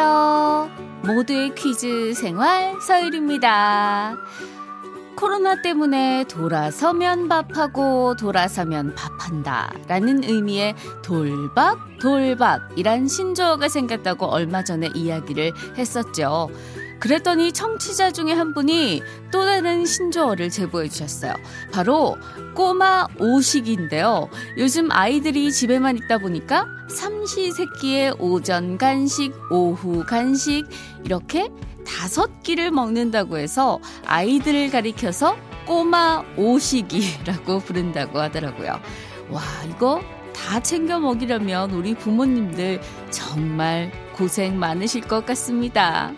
안녕하세요. 모두의 퀴즈 생활 서율입니다. 코로나 때문에 돌아서면 밥하고 돌아서면 밥한다 라는 의미의 돌밥, 돌밥이란 신조어가 생겼다고 얼마 전에 이야기를 했었죠. 그랬더니 청취자 중에 한 분이 또 다른 신조어를 제보해 주셨어요. 바로 꼬마 오식인데요. 요즘 아이들이 집에만 있다 보니까 삼시세끼의 오전 간식, 오후 간식 이렇게 다섯 끼를 먹는다고 해서 아이들을 가리켜서 꼬마 오식이라고 부른다고 하더라고요. 와, 이거 다 챙겨 먹이려면 우리 부모님들 정말 고생 많으실 것 같습니다.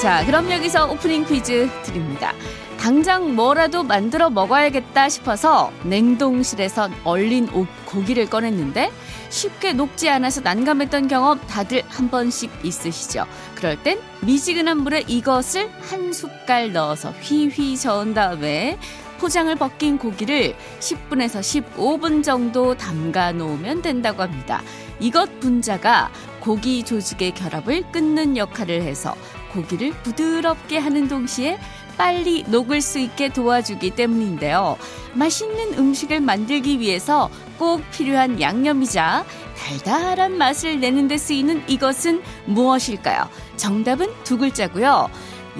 자, 그럼 여기서 오프닝 퀴즈 드립니다. 당장 뭐라도 만들어 먹어야겠다 싶어서 냉동실에서 얼린 고기를 꺼냈는데 쉽게 녹지 않아서 난감했던 경험 다들 한 번씩 있으시죠? 그럴 땐 미지근한 물에 이것을 한 숟갈 넣어서 휘휘 저은 다음에 포장을 벗긴 고기를 10분에서 15분 정도 담가 놓으면 된다고 합니다. 이것 분자가 고기 조직의 결합을 끊는 역할을 해서 고기를 부드럽게 하는 동시에 빨리 녹을 수 있게 도와주기 때문인데요. 맛있는 음식을 만들기 위해서 꼭 필요한 양념이자 달달한 맛을 내는 데 쓰이는 이것은 무엇일까요? 정답은 두 글자고요.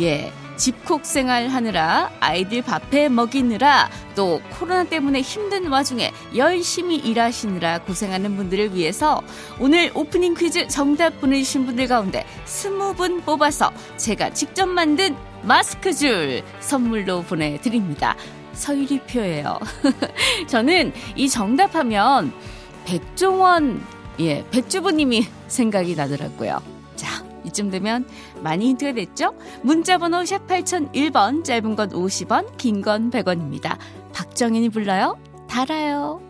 예. 집콕 생활 하느라 아이들 밥해 먹이느라 또 코로나 때문에 힘든 와중에 열심히 일하시느라 고생하는 분들을 위해서 오늘 오프닝 퀴즈 정답 보내주신 분들 가운데 스무 분 뽑아서 제가 직접 만든 마스크 줄 선물로 보내드립니다. 서유리표예요. 저는 이 정답하면 백종원 예 백주부님이 생각이 나더라고요. 자 이쯤 되면 많이 힌트가 됐죠? 문자번호 샵 8001번, 짧은 건 50원, 긴 건 100원입니다. 박정현이 불러요? 달아요.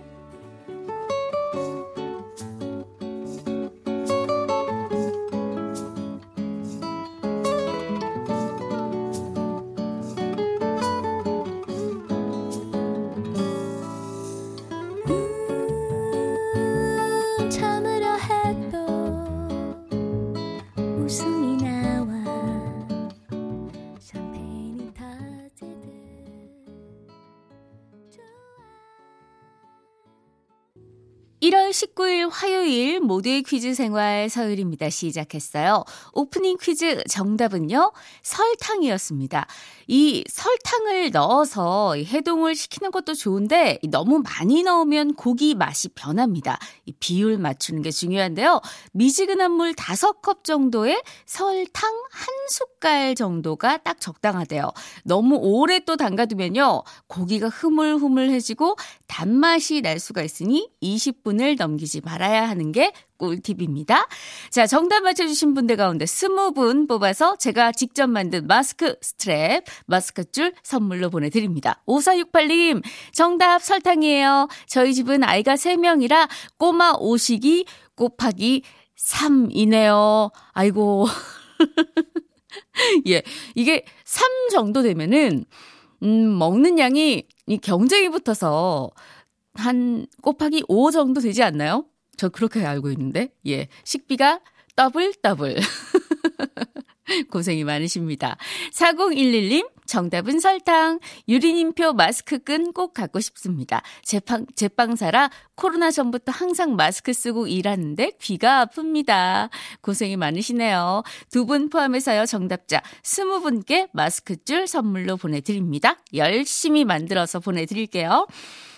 19일 화요일 모두의 퀴즈 생활 서율입니다. 시작했어요. 오프닝 퀴즈 정답은요, 설탕이었습니다. 이 설탕을 넣어서 해동을 시키는 것도 좋은데 너무 많이 넣으면 고기 맛이 변합니다. 이 비율 맞추는 게 중요한데요. 미지근한 물 5컵 정도에 설탕 한 숟갈 정도가 딱 적당하대요. 너무 오래 또 담가두면요. 고기가 흐물흐물해지고 단맛이 날 수가 있으니 20분을 넘기지 말아야 하는 게 꿀팁입니다. 자, 정답 맞춰주신 분들 가운데 20분 뽑아서 제가 직접 만든 마스크 스트랩, 마스크 줄 선물로 보내드립니다. 5468님, 정답 설탕이에요. 저희 집은 아이가 3명이라 꼬마 오식이 곱하기 3이네요. 아이고. 예, 이게 3 정도 되면은, 음, 먹는 양이 이 경쟁이 붙어서 한 곱하기 5 정도 되지 않나요? 저 그렇게 알고 있는데, 예. 식비가 더블 더블. 고생이 많으십니다. 4011님, 정답은 설탕. 유리님표 마스크끈 꼭 갖고 싶습니다. 제빵, 제빵사라 코로나 전부터 항상 마스크 쓰고 일하는데 귀가 아픕니다. 고생이 많으시네요. 두 분 포함해서요, 정답자 20분께 마스크줄 선물로 보내드립니다. 열심히 만들어서 보내드릴게요.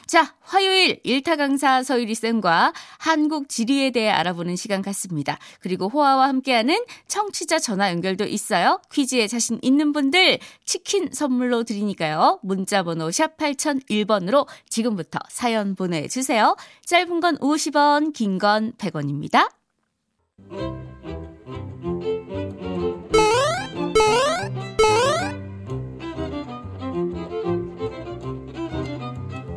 자, 화요일 일타 강사 서유리 쌤과 한국 지리에 대해 알아보는 시간 같습니다. 그리고 호화와 함께하는 청취자 전화 연결도 있어요. 퀴즈에 자신 있는 분들 치킨 선물로 드리니까요. 문자 번호 샵 8001번으로 지금부터 사연 보내 주세요. 짧은 건 50원, 긴 건 100원입니다.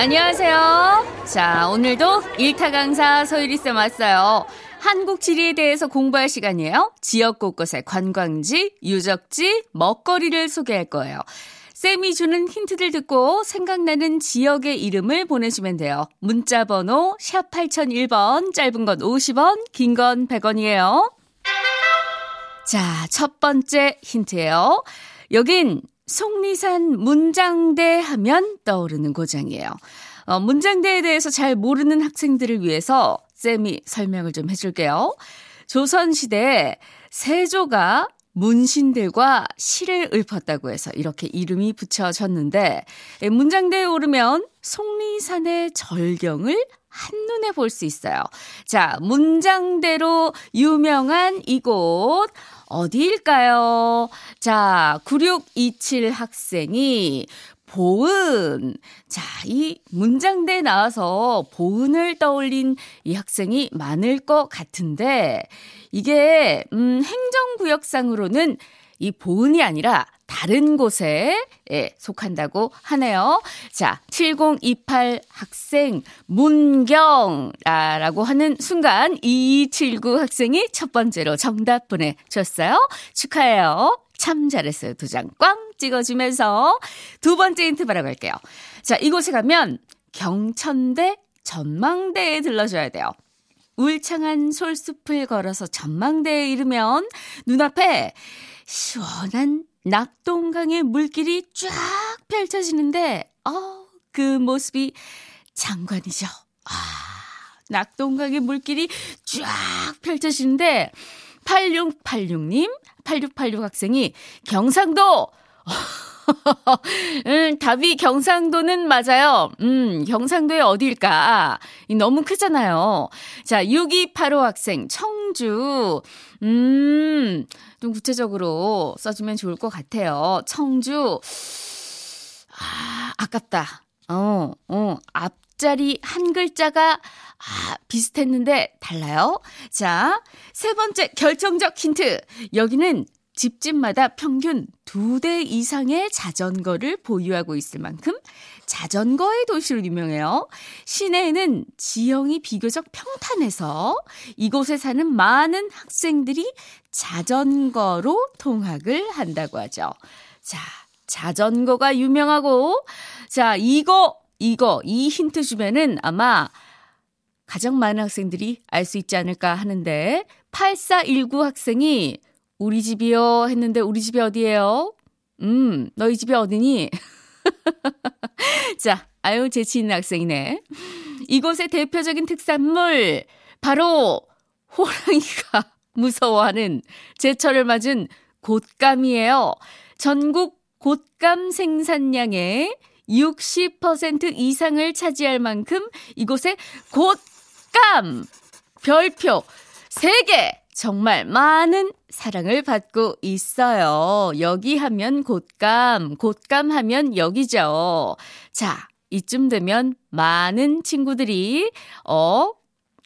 안녕하세요. 자, 오늘도 일타 강사 서유리 쌤 왔어요. 한국 지리에 대해서 공부할 시간이에요. 지역 곳곳의 관광지, 유적지, 먹거리를 소개할 거예요. 쌤이 주는 힌트들 듣고 생각나는 지역의 이름을 보내주면 돼요. 문자 번호 샵 8001번, 짧은 건 50원, 긴 건 100원이에요. 자, 첫 번째 힌트예요. 여긴 속리산 문장대 하면 떠오르는 고장이에요. 어, 문장대에 대해서 잘 모르는 학생들을 위해서 쌤이 설명을 좀 해줄게요. 조선시대에 세조가 문신들과 시를 읊었다고 해서 이렇게 이름이 붙여졌는데 예, 문장대에 오르면 속리산의 절경을 한눈에 볼 수 있어요. 자, 문장대로 유명한 이곳 어디일까요? 자, 9627 학생이 보은. 자, 이 문장대에 나와서 보은을 떠올린 이 학생이 많을 것 같은데, 이게, 음, 행정구역상으로는 이 보은이 아니라 다른 곳에 예, 속한다고 하네요. 자, 7028 학생 문경라고 하는 순간 2279 학생이 첫 번째로 정답 보내줬어요. 축하해요. 참 잘했어요. 두 장 꽝 찍어주면서 두 번째 힌트 바라갈게요. 자, 이곳에 가면 경천대 전망대에 들러줘야 돼요. 울창한 솔숲을 걸어서 전망대에 이르면 눈앞에 시원한 낙동강의 물길이 쫙 펼쳐지는데, 어, 그 모습이 장관이죠. 아, 낙동강의 물길이 쫙 펼쳐지는데, 8686님, 8686 학생이 경상도! 음, 답이 경상도는 맞아요. 음, 경상도의 어디일까? 너무 크잖아요. 자, 6285 학생, 청주. 음, 좀 구체적으로 써주면 좋을 것 같아요. 청주. 아, 아깝다. 어, 어, 앞자리 한 글자가 아, 비슷했는데 달라요. 자, 세 번째 결정적 힌트. 여기는 집집마다 평균 두 대 이상의 자전거를 보유하고 있을 만큼 자전거의 도시로 유명해요. 시내에는 지형이 비교적 평탄해서 이곳에 사는 많은 학생들이 자전거로 통학을 한다고 하죠. 자, 자전거가 유명하고, 자, 이거, 이거, 이 힌트 주변은 아마 가장 많은 학생들이 알 수 있지 않을까 하는데, 8419 학생이 우리 집이요 했는데 우리 집이 어디예요? 음, 너희 집이 어디니? 자, 아유 재치 있는 학생이네. 이곳의 대표적인 특산물 바로 호랑이가 무서워하는 제철을 맞은 곶감이에요. 전국 곶감 생산량의 60% 이상을 차지할 만큼 이곳에 곶감 별표 3개 정말 많은 사랑을 받고 있어요. 여기 하면 곶감, 곶감 하면 여기죠. 자, 이쯤 되면 많은 친구들이, 어,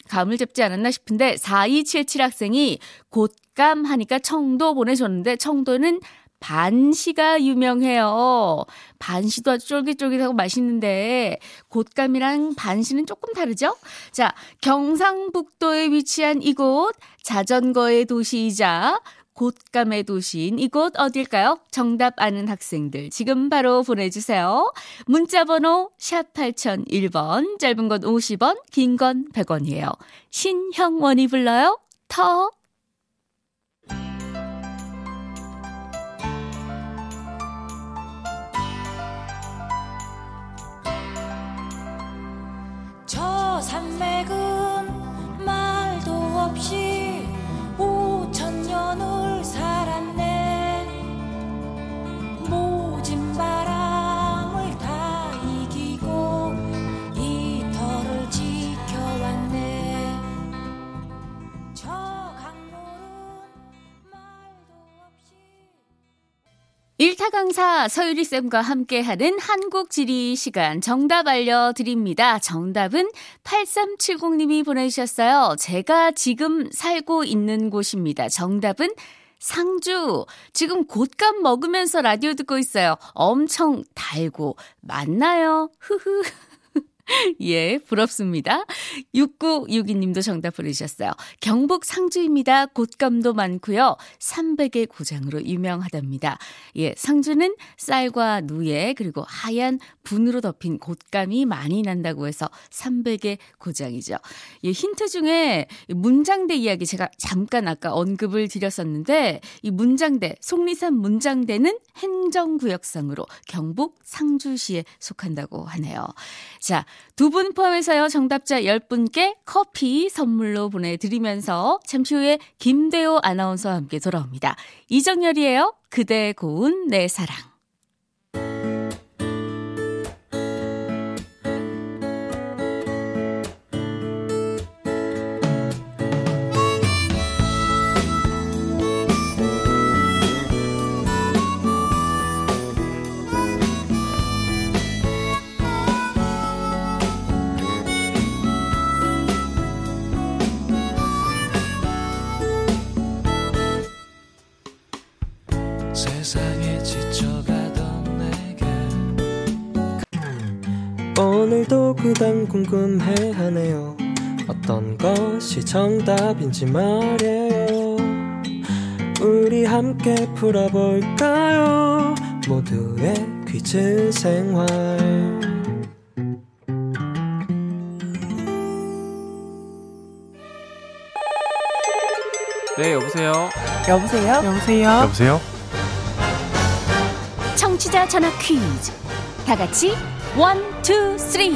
감을 잡지 않았나 싶은데, 4277 학생이 곶감 하니까 청도 보내줬는데, 청도는 반시가 유명해요. 반시도 아주 쫄깃쫄깃하고 맛있는데 곶감이랑 반시는 조금 다르죠? 자, 경상북도에 위치한 이곳 자전거의 도시이자 곶감의 도시인 이곳 어딜까요? 정답 아는 학생들 지금 바로 보내주세요. 문자번호 샵 8001번 짧은 건 50원 긴 건 100원이에요. 신형원이 불러요. 터 산맥은 강사 서유리 쌤과 함께하는 한국 지리 시간 정답 알려드립니다. 정답은 8370님이 보내주셨어요. 제가 지금 살고 있는 곳입니다. 정답은 상주. 지금 곶감 먹으면서 라디오 듣고 있어요. 엄청 달고 맞나요? 흐흐. 예, 부럽습니다. 6962님도 정답 보내주셨어요. 경북 상주입니다. 곶감도 많고요. 300의 고장으로 유명하답니다. 예, 상주는 쌀과 누에 그리고 하얀 분으로 덮인 곶감이 많이 난다고 해서 300의 고장이죠. 예, 힌트 중에 문장대 이야기 제가 잠깐 아까 언급을 드렸었는데 이 문장대, 속리산 문장대는 행정구역상으로 경북 상주시에 속한다고 하네요. 자, 두 분 포함해서요, 정답자 10분께 커피 선물로 보내드리면서 잠시 후에 김대호 아나운서와 함께 돌아옵니다. 이정열이에요. 그대 고운 내 사랑. 그단 궁금해하네요 어떤 것이 정답인지 말이에요 우리 함께 풀어볼까요 모두의 퀴즈 생활 네, 여보세요. 여보세요? 여보세요 여보세요? 청취자 전화 퀴즈. 다 같이 one, two, three.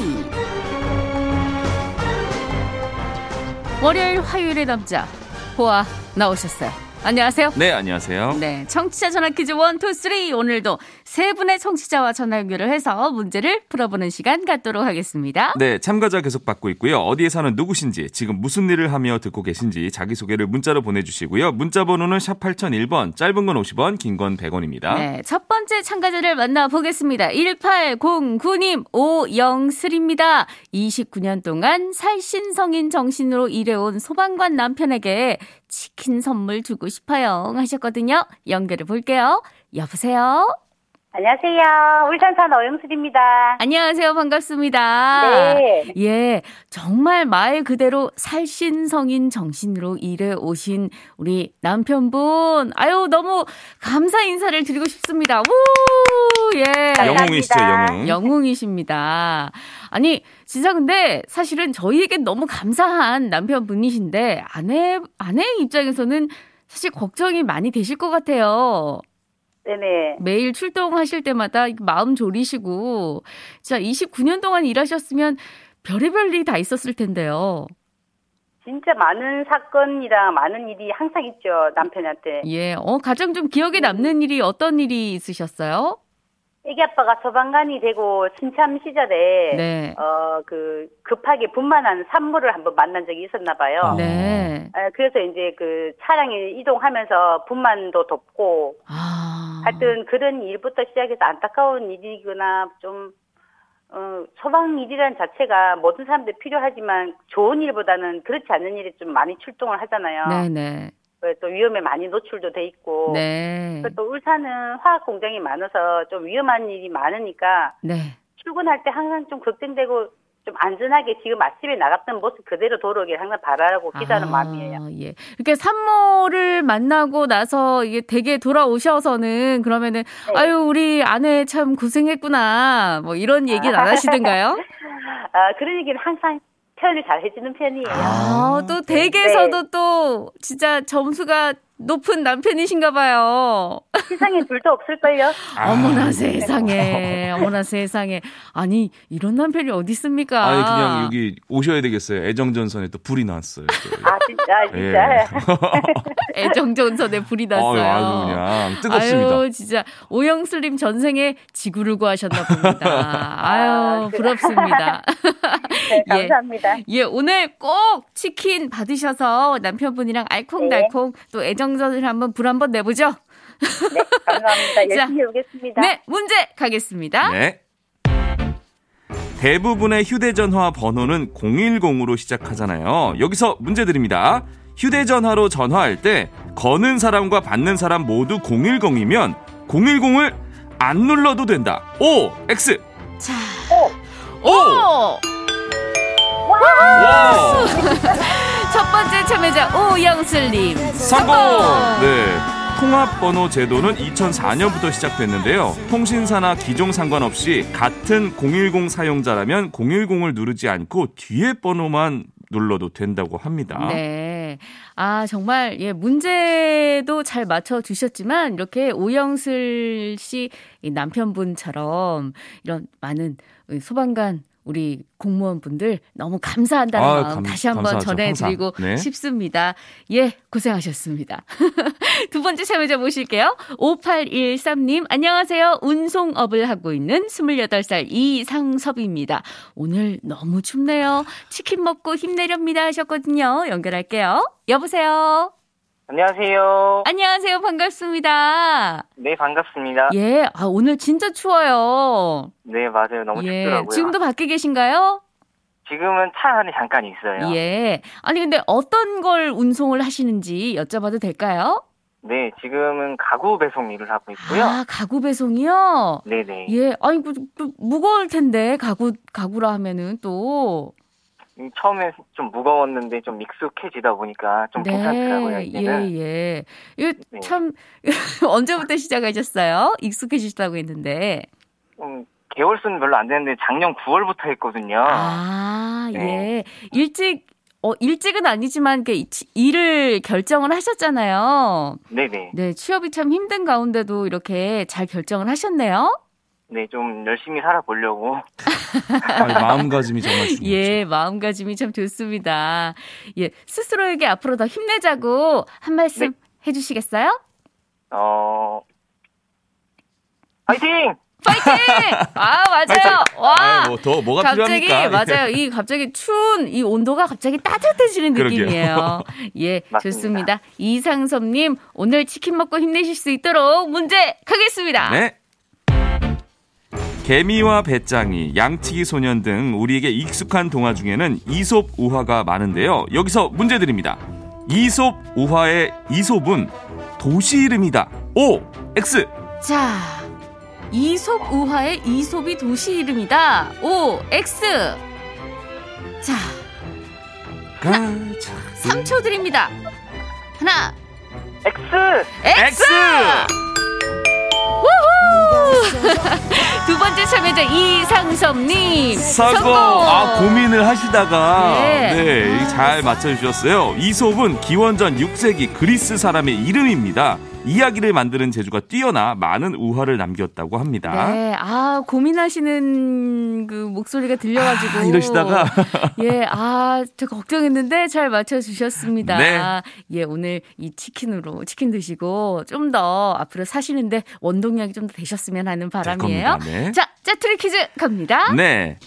월요일, 화요일의 남자 보아 나오셨어요. 안녕하세요. 네, 안녕하세요. 네, 청취자 전화 퀴즈 one, two, three. 오늘도 세 분의 청취자와 전화 연결을 해서 문제를 풀어보는 시간 갖도록 하겠습니다. 네, 참가자 계속 받고 있고요. 어디에 사는 누구신지, 지금 무슨 일을 하며 듣고 계신지 자기소개를 문자로 보내주시고요. 문자 번호는 샵 8001번, 짧은 건 50원, 긴 건 100원입니다. 네, 첫 번째 참가자를 만나보겠습니다. 1809님, 오영슬입니다. 29년 동안 살신성인 정신으로 일해온 소방관 남편에게 치킨 선물 주고 싶어요. 하셨거든요. 연결해 볼게요. 여보세요? 안녕하세요. 울산산 어영슬입니다. 안녕하세요. 반갑습니다. 네. 예, 정말 말 그대로 살신성인 정신으로 일해 오신 우리 남편분. 아유, 너무 감사 인사를 드리고 싶습니다. 우! 예. 영웅이시죠, 영웅. 영웅이십니다. 아니, 진짜 근데 사실은 저희에겐 너무 감사한 남편분이신데 아내, 아내 입장에서는 사실 걱정이 많이 되실 것 같아요. 네네. 매일 출동하실 때마다 마음 졸이시고, 자, 29년 동안 일하셨으면 별의별 일이 다 있었을 텐데요. 진짜 많은 사건이랑 많은 일이 항상 있죠, 남편한테. 예, 어, 가장 좀 기억에 남는 일이 어떤 일이 있으셨어요? 애기 아빠가 소방관이 되고 신참 시절에 네. 어그 급하게 분만한 산모를 한번 만난 적이 있었나 봐요. 네. 아, 그래서 이제 그 차량이 이동하면서 분만도 돕고 아. 하여튼 그런 일부터 시작해서 안타까운 일이거나 좀 어, 소방 일이라는 자체가 모든 사람들 필요하지만 좋은 일보다는 그렇지 않은 일에 좀 많이 출동을 하잖아요. 네네. 그또 위험에 많이 노출도 돼 있고. 네. 또 울산은 화학 공장이 많아서 좀 위험한 일이 많으니까 네. 출근할 때 항상 좀 걱정되고 좀 안전하게 지금 아침에 나갔던 모습 그대로 돌아오길 항상 바라고 기다는 아, 마음이에요. 예. 이렇게 산모를 만나고 나서 이게 댁에 돌아오셔서는 그러면은 네. 아유 우리 아내 참 고생했구나 뭐 이런 얘기는 안 하시던가요? 아, 그런 얘기는 항상 표현을 잘 해주는 편이에요. 아, 또 댁에서도 또 진짜 점수가 높은 남편이신가 봐요. 세상에 둘도 없을걸요? 어머나 세상에. 어머나 세상에. 아니, 이런 남편이 어디 있습니까? 아니, 그냥 여기 오셔야 되겠어요. 애정전선에 또 불이 났어요. 또. 아, 진짜, 진짜. 애정전선에 불이 났어요. 아유, 아주 그냥 뜨겁습니다. 아유, 진짜 오영슬님 전생에 지구를 구하셨나 봅니다. 아유, 아, 그- 부럽습니다. 네, 예. 감사합니다. 예, 오늘 꼭 치킨 받으셔서 남편분이랑 알콩달콩 네. 또 애정 전을 한번 불 한번 내보죠. 네, 감사합니다. 자, 열심히 오겠습니다. 네, 문제 가겠습니다. 네. 대부분의 휴대전화 번호는 010으로 시작하잖아요. 여기서 문제 드립니다. 휴대전화로 전화할 때 거는 사람과 받는 사람 모두 010이면 010을 안 눌러도 된다. O, X. 자, O. 오! 와. 첫 번째 참여자 오영슬님. 성공! 네. 통합번호 제도는 2004년부터 시작됐는데요. 통신사나 기종 상관없이 같은 010 사용자라면 010을 누르지 않고 뒤에 번호만 눌러도 된다고 합니다. 네. 아, 정말, 예, 문제도 잘 맞춰주셨지만, 이렇게 오영슬 씨이 남편분처럼 이런 많은 소방관 우리 공무원분들 너무 감사한다는 아, 마음 감- 다시 한번 전해드리고. 네. 싶습니다. 예, 고생하셨습니다. 두 번째 참여자 모실게요. 5813님, 안녕하세요. 운송업을 하고 있는 28살 이상섭입니다. 오늘 너무 춥네요. 치킨 먹고 힘내렵니다 하셨거든요. 연결할게요. 여보세요. 안녕하세요. 안녕하세요. 반갑습니다. 네, 반갑습니다. 예, 아, 오늘 진짜 추워요. 네, 맞아요. 너무 예, 춥더라고요. 지금도 밖에 계신가요? 지금은 차 안에 잠깐 있어요. 예. 아니, 근데 어떤 걸 운송을 하시는지 여쭤봐도 될까요? 네, 지금은 가구 배송 일을 하고 있고요. 아, 가구 배송이요? 네네. 예, 아니, 그, 그 무거울 텐데, 가구, 가구라 하면은 또. 음, 처음에 좀 무거웠는데 좀 익숙해지다 보니까 좀 괜찮더라고요. 이제는. 예, 예. 이거 네. 참, 언제부터 시작하셨어요? 익숙해지셨다고 했는데. 음, 개월 수는 별로 안 되는데 작년 9월부터 했거든요. 아, 네. 예. 일찍, 어, 일찍은 아니지만, 그, 일을 결정을 하셨잖아요. 네네. 네, 취업이 참 힘든 가운데도 이렇게 잘 결정을 하셨네요. 네, 좀 열심히 살아보려고. 아니, 마음가짐이 정말 중요하죠. 예, 마음가짐이 참 좋습니다. 예, 스스로에게 앞으로 더 힘내자고 한 말씀 네. 해주시겠어요? 어, 파이팅! 파이팅! 아, 맞아요. 와. 아, 뭐더 뭐가 갑자기 필요합니까? 맞아요. 이 갑자기 추운 이 온도가 갑자기 따뜻해지는. 느낌이에요. 예, 맞습니다. 좋습니다. 이상섭님 오늘 치킨 먹고 힘내실 수 있도록 문제 가겠습니다. 네. 개미와 배짱이, 양치기 소년 등 우리에게 익숙한 동화 중에는 이솝 우화가 많은데요. 여기서 문제 드립니다. 이솝 우화의 이솝은 도시 이름이다. O, X. 자, 이솝 우화의 이솝이 도시 이름이다. O X. 자, 가자. 3초 드립니다. 하나, X! X. 우후! 두 번째 참여자 이상섭님 성공. 아 고민을 하시다가 네. 네, 잘 맞춰주셨어요. 이솝은 기원전 6세기 그리스 사람의 이름입니다. 이야기를 만드는 재주가 뛰어나 많은 우화를 남겼다고 합니다. 네, 아 고민하시는 그 목소리가 들려가지고 아, 이러시다가 예, 아, 저 걱정했는데 잘 맞춰주셨습니다. 네. 예, 오늘 이 치킨으로 치킨 드시고 좀 더 앞으로 사시는데 원동력이 좀 더 되셨으면 하는 바람이에요. 겁니다. 네. 자, 짜투리 퀴즈 갑니다. 네.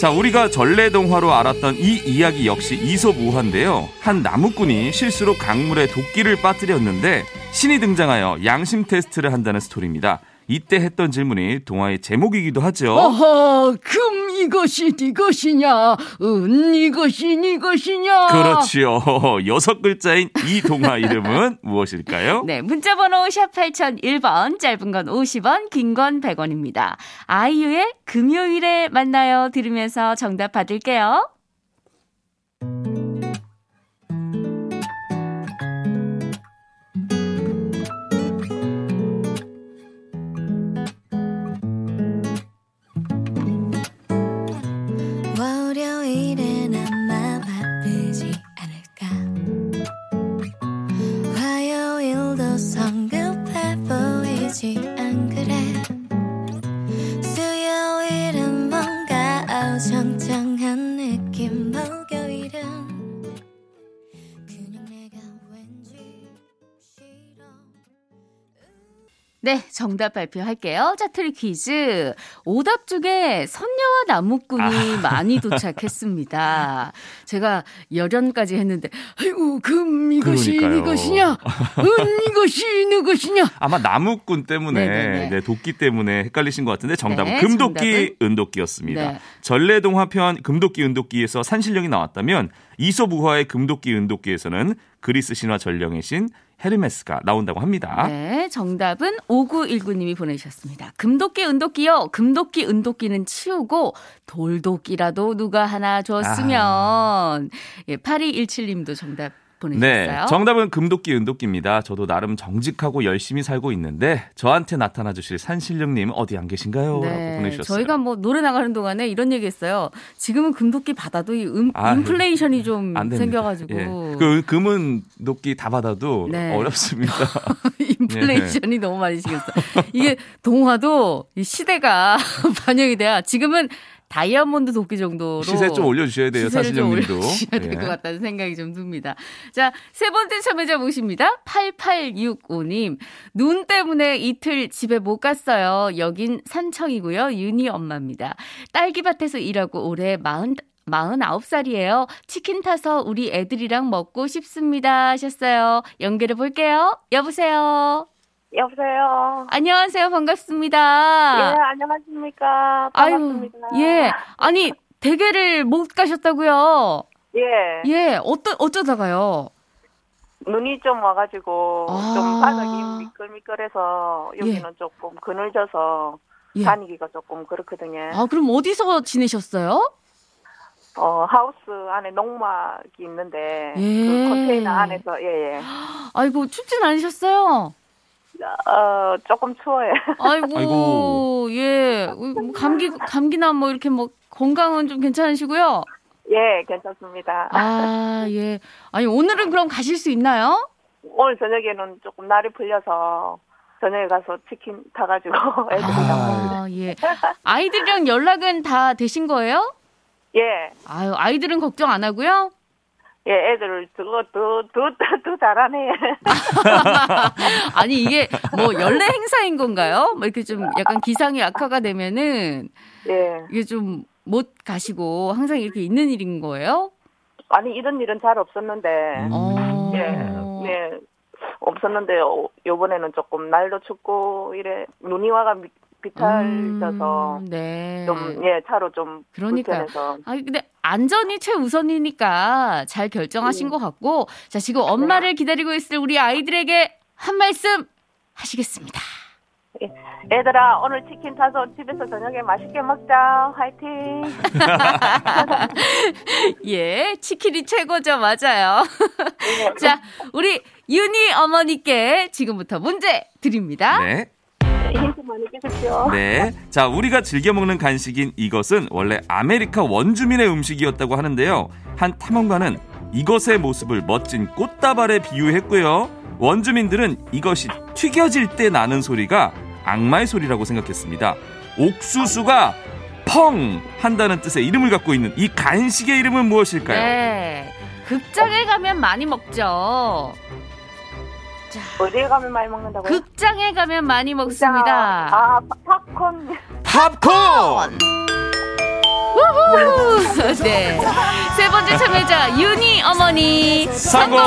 자, 우리가 전래동화로 알았던 이 이야기 역시 이솝 우화인데요. 한 나무꾼이 실수로 강물에 도끼를 빠뜨렸는데 신이 등장하여 양심 테스트를 한다는 스토리입니다. 이때 했던 질문이 동화의 제목이기도 하죠. 어허, 금 이것이 네 것이냐? 은 이것이 네 것이냐? 그렇지요. 여섯 글자인 이 동화 이름은 무엇일까요? 네, 문자번호 샵 8001번, 짧은 건 50원, 긴 건 100원입니다. 아이유의 금요일에 만나요 들으면서 정답 받을게요. 정답 발표할게요. 짜투리 퀴즈. 오답 중에 선녀와 나무꾼이 아. 많이 도착했습니다. 제가 열연까지 했는데, 아이고 금 이것이 그러니까요. 이것이냐 은 이것이 누것이냐 아마 나무꾼 때문에 네네네. 네, 도끼 때문에 헷갈리신 것 같은데 정답은 네, 금도끼 정답은? 은도끼였습니다. 네. 전래동 화편 금도끼 은도끼에서 산신령이 나왔다면 이솝우화의 금도끼 은도끼에서는 그리스 신화 전령의 신 헤르메스가 나온다고 합니다. 네, 정답은 5919님이 보내주셨습니다. 금도끼, 은도끼요. 금도끼, 은도끼는 치우고 돌도끼라도 누가 하나 줬으면. 예, 8217님도 정답 보내주셨어요. 네, 정답은 금도끼 은도끼입니다. 저도 나름 정직하고 열심히 살고 있는데 저한테 나타나 주실 산신령님 어디 안 계신가요? 라고 보내주셨어요. 네, 저희가 뭐 노래 나가는 동안에 이런 얘기했어요. 지금은 금도끼 받아도 이 음, 아, 인플레이션이 좀. 생겨가지고 예. 그 금은 도끼 다 받아도 네. 어렵습니다. 인플레이션이 예. 너무 많이 생겼어. 이게 동화도 이 시대가 반영이 돼야 지금은 다이아몬드 도끼 정도로 시세 좀 올려주셔야 돼요, 시세를 좀. 올려주셔야 될것 예. 같다는 생각이 좀 듭니다. 자, 세 번째 참여자 모십니다. 8865님. 눈 때문에 이틀 집에 못 갔어요. 여긴 산청이고요. 윤희 엄마입니다. 딸기밭에서 일하고 올해 40 49살이에요. 치킨 타서 우리 애들이랑 먹고 싶습니다. 하셨어요. 연결해 볼게요. 여보세요. 여보세요. 안녕하세요. 반갑습니다. 예, 안녕하십니까. 아유, 반갑습니다. 예. 아니, 대게를 못 가셨다고요? 예. 예, 어떠, 어쩌다가요? 눈이 좀 와가지고 아. 좀 바닥이 미끌미끌해서 여기는 조금 그늘져서 예. 다니기가 조금 그렇거든요. 아, 그럼 어디서 지내셨어요? 어 하우스 안에 농막이 있는데 예. 그 컨테이너 안에서 예 예. 아이고, 춥진 않으셨어요? 어 조금 추워요. 아이고, 아이고. 예. 뭐 감기, 감기나 뭐 이렇게 뭐 건강은 좀 괜찮으시고요? 예, 괜찮습니다. 아, 예. 아니, 오늘은 그럼 가실 수 있나요? 오늘 저녁에는 조금 날이 풀려서 저녁에 가서 치킨 타가지고 애들이랑 아, 예. 아이들이랑 연락은 다 되신 거예요? 예, 아유, 아이들은 걱정 안 하고요? 예, 애들 그거 더더더 잘하네. 아니, 이게 뭐 연례 행사인 건가요? 뭐 이렇게 좀 약간 기상이 악화가 되면은 예, 이게 좀 못 가시고 항상 이렇게 있는 일인 거예요? 아니 이런 일은 잘 없었는데 어. 예, 네 없었는데 어, 요번에는 조금 날도 춥고 이래 눈이 와가 미- 비탈져서 음, 네. 좀예 차로 좀 그러니까요. 불편해서 아 근데 안전이 최우선이니까 잘 결정하신 것 같고 자 지금 엄마를 기다리고 있을 우리 아이들에게 한 말씀 하시겠습니다. 애들아 오늘 치킨 타서 집에서 저녁에 맛있게 먹자 화이팅 예, 치킨이 최고죠, 맞아요. 자, 우리 윤희 어머니께 지금부터 문제 드립니다. 네. 힌트 많이 주십시오 네. 자, 우리가 즐겨 먹는 간식인 이것은 원래 아메리카 원주민의 음식이었다고 하는데요. 한 탐험가는 이것의 모습을 멋진 꽃다발에 비유했고요. 원주민들은 이것이 튀겨질 때 나는 소리가 악마의 소리라고 생각했습니다. 옥수수가 펑 한다는 뜻의 이름을 갖고 있는 이 간식의 이름은 무엇일까요? 네. 극장에 가면 많이 먹죠. 어디에 가면 많이 먹는다고요? 극장에 가면 많이 먹습니다. 아 파- 팝콘 팝콘! 우후! 네. 세 번째 참여자 윤희 어머니 성공!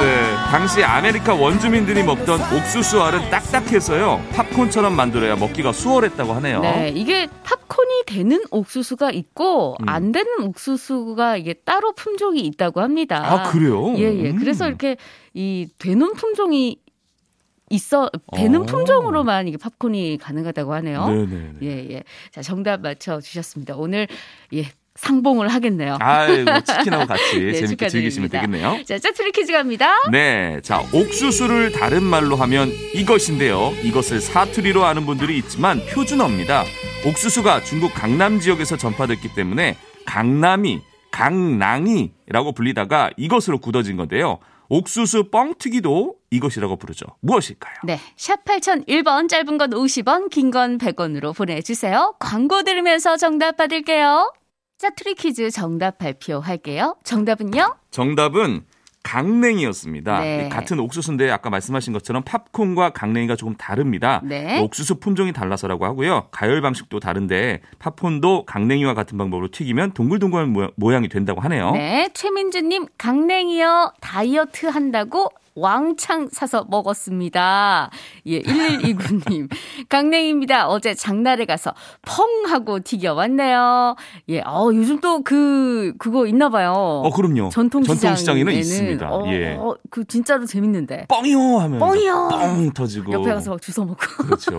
네. 당시 아메리카 원주민들이 먹던 옥수수알은 딱딱해서요. 팝콘처럼 만들어야 먹기가 수월했다고 하네요. 네, 이게 팝콘이 되는 옥수수가 있고 음. 안 되는 옥수수가 이게 따로 품종이 있다고 합니다. 아, 그래요? 예, 예. 음. 그래서 이렇게 이 되는 품종이 있어 되는 어. 품종으로만 이게 팝콘이 가능하다고 하네요. 네네. 예, 예. 자, 정답 맞춰 주셨습니다. 오늘 예, 상봉을 하겠네요. 아이고, 치킨하고 같이 네, 재밌게 즐기시면 축하드립니다. 되겠네요. 자, 짜투리 퀴즈 갑니다. 네. 자, 옥수수를 다른 말로 하면 이것인데요. 이것을 사투리로 아는 분들이 있지만 표준어입니다. 옥수수가 중국 강남 지역에서 전파됐기 때문에 강남이, 강낭이라고 불리다가 이것으로 굳어진 건데요. 옥수수 뻥튀기도 이것이라고 부르죠. 무엇일까요? 네. 샵 8001번 짧은 건 50원, 긴 건 100원으로 보내주세요. 광고 들으면서 정답 받을게요. 짜투리 퀴즈 정답 발표할게요. 정답은요? 정답은 강냉이였습니다. 네. 이 같은 옥수수인데 아까 말씀하신 것처럼 팝콘과 강냉이가 조금 다릅니다. 네. 옥수수 품종이 달라서라고 하고요. 가열 방식도 다른데 팝콘도 강냉이와 같은 방법으로 튀기면 동글동글한 모양- 모양이 된다고 하네요. 네, 최민주님 강냉이요 다이어트 한다고 왕창 사서 먹었습니다. 예, 1129님. 강냉입니다. 어제 장날에 가서 펑 하고 튀겨왔네요. 예, 어, 요즘 또 그, 그거 있나 봐요. 어, 그럼요. 전통시장. 전통시장에는 있습니다. 어, 예. 어, 그 진짜로 재밌는데. 뻥이요 하면서 뻥이요. 뻥 터지고 옆에 가서 막 주워 먹고. 그렇죠.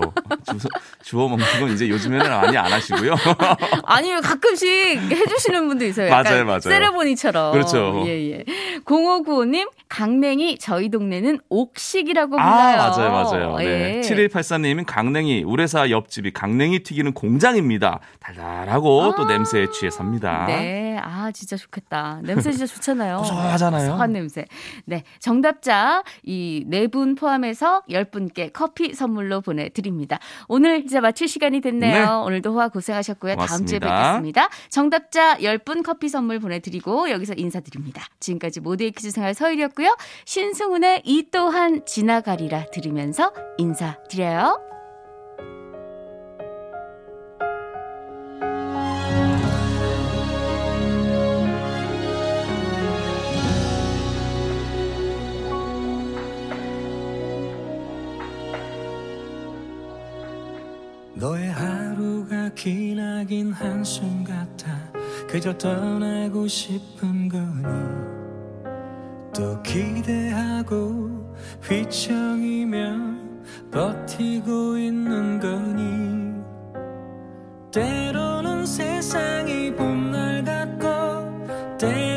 주워, 주워 먹는 건 이제 요즘에는 많이 안 하시고요. 아니요, 가끔씩 해주시는 분도 있어요. 맞아요, 맞아요. 세레모니처럼. 그렇죠. 예, 예. 0595님, 강냉이 저희 동네는 옥식이라고 불러요. 아, 맞아요, 맞아요. 네. 예. 7184님은 강냉이, 우레사 옆집이 강냉이 튀기는 공장입니다. 달달하고 또 냄새에 취해 삽니다. 네, 아 진짜 좋겠다. 냄새 진짜 좋잖아요. 고소하잖아요. 고소한 냄새. 네, 정답자 이 네 분 포함해서 10분께 커피 선물로 보내드립니다. 오늘 이제 마칠 시간이 됐네요. 네. 오늘도 호화 고생하셨고요. 다음 주에 고맙습니다. 뵙겠습니다. 정답자 10분 커피 선물 보내드리고 여기서 인사드립니다. 지금까지 모두의 퀴즈 생활 서일이었고요. 신승훈 의이 또한 지나가리라 들으면서 인사드려요. 너의 하루가 기나긴 한숨 같아 그저 떠나고 싶은 거니 또 기대하고 휘청이며 버티고 있는 거니? 때로는 세상이 봄날 같고 때